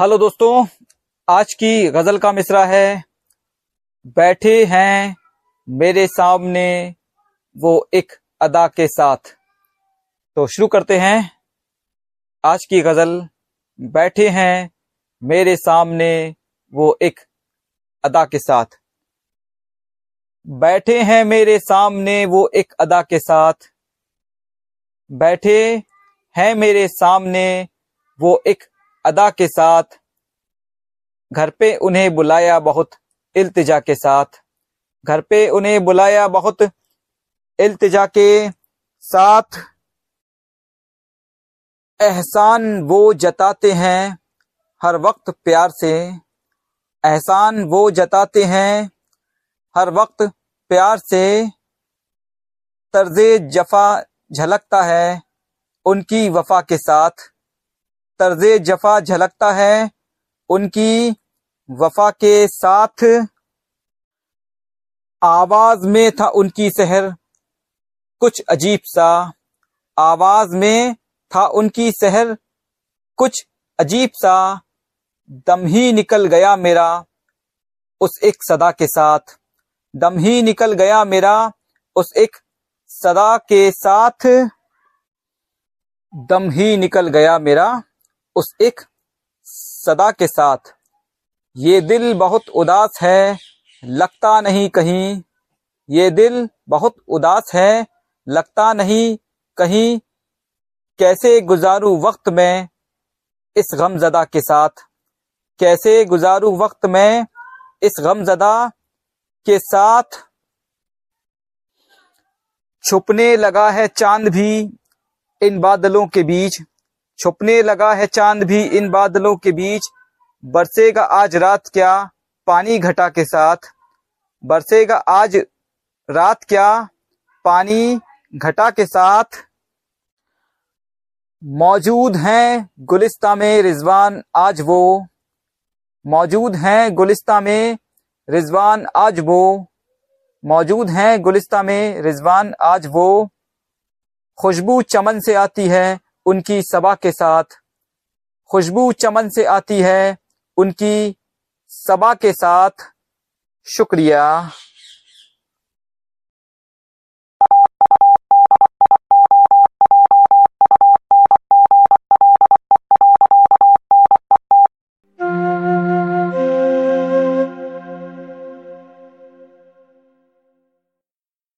Hello दोस्तों, आज की गज़ल का मिसरा है। बैठे हैं मेरे सामने वो एक अदा के साथ। तो शुरू करते हैं। आज की गज़ल, बैठे हैं मेरे सामने वो एक अदा के साथ। बैठे हैं मेरे सामने वो एक अदा के साथ। बैठे हैं मेरे सामने वो एक अदा के साथ, घर पे उन्हें बुलाया बहुत इल्तिजा के साथ। घर पे उन्हें बुलाया बहुत इल्तिजा के साथ। एहसान वो जताते हैं हर वक्त प्यार से। एहसान वो जताते हैं हर वक्त प्यार से। तर्ज जफा झलकता है उनकी वफा के साथ। तर्ज जफा झलकता है, उनकी वफा के साथ आवाज़ में था उनकी सहर। कुछ अजीब सा आवाज़ में था उनकी सहर। कुछ अजीब सा दम ही निकल गया मेरा उस एक सदा के साथ। दम ही निकल गया मेरा उस एक सदा के साथ। दम ही निकल गया मेरा उस एक सदा के साथ। ये दिल बहुत उदास है, लगता नहीं कहीं। ये दिल बहुत उदास है, लगता नहीं कहीं। कैसे गुजारू वक्त में इस गमजदा के साथ? कैसे गुजारू वक्त में इस गमजदा के साथ? छुपने लगा है चाँद भी इन बादलों के बीच। छुपने लगा है चाँद भी इन बादलों के बीच। बरसेगा आज रात क्या? पानी घटा के साथ। बरसेगा आज रात क्या? पानी घटा के साथ। मौजूद हैं गुलिस्ता में रिजवान आज वो। मौजूद हैं गुलिस्ता में रिजवान आज वो। मौजूद हैं गुलिस्ता में रिजवान आज वो। खुशबू चमन से आती है। उनकी सबा के साथ। खुशबू चमन से आती है उनकी सबा के साथ। शुक्रिया।